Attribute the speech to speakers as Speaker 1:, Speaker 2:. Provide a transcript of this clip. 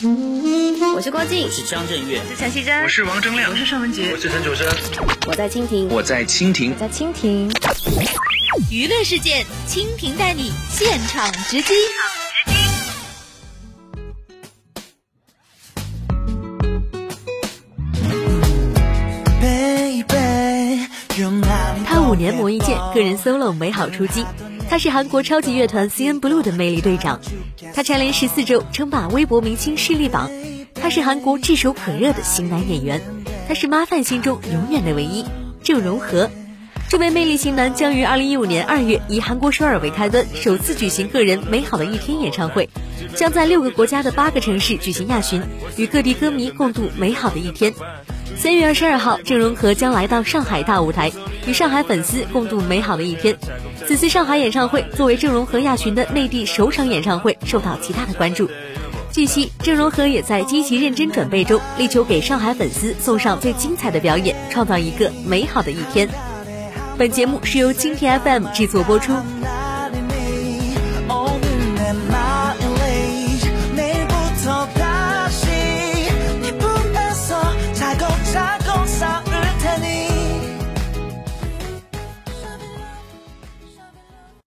Speaker 1: 我是郭靖，
Speaker 2: 我是张震岳，
Speaker 1: 我是陈绮贞，
Speaker 3: 我是王铮亮，
Speaker 4: 我是尚雯婕，
Speaker 3: 我是陈楚生，
Speaker 1: 我在蜻蜓，
Speaker 3: 我在蜻蜓，
Speaker 5: 在蜻蜓。
Speaker 6: 娱乐事件，蜻蜓带你现场直击。
Speaker 7: 他五年磨一剑，个人 solo 美好出击。他是韩国超级乐团 CNBLUE 的魅力队长。他蝉联十四周称霸微博明星势力榜。他是韩国炙手可热的型男演员。他是妈饭心中永远的唯一郑容和。这位魅力型男将于二零一五年二月以韩国首尔为开端，首次举行个人美好的一天演唱会，将在六个国家的八个城市举行亚巡，与各地歌迷共度美好的一天。三月二十二号，郑容和将来到上海大舞台，与上海粉丝共度美好的一天。此次上海演唱会作为郑容和亚巡的内地首场演唱会，受到极大的关注。据悉，郑容和也在积极认真准备中，力求给上海粉丝送上最精彩的表演，创造一个美好的一天。本节目是由蜻蜓 FM 制作播出。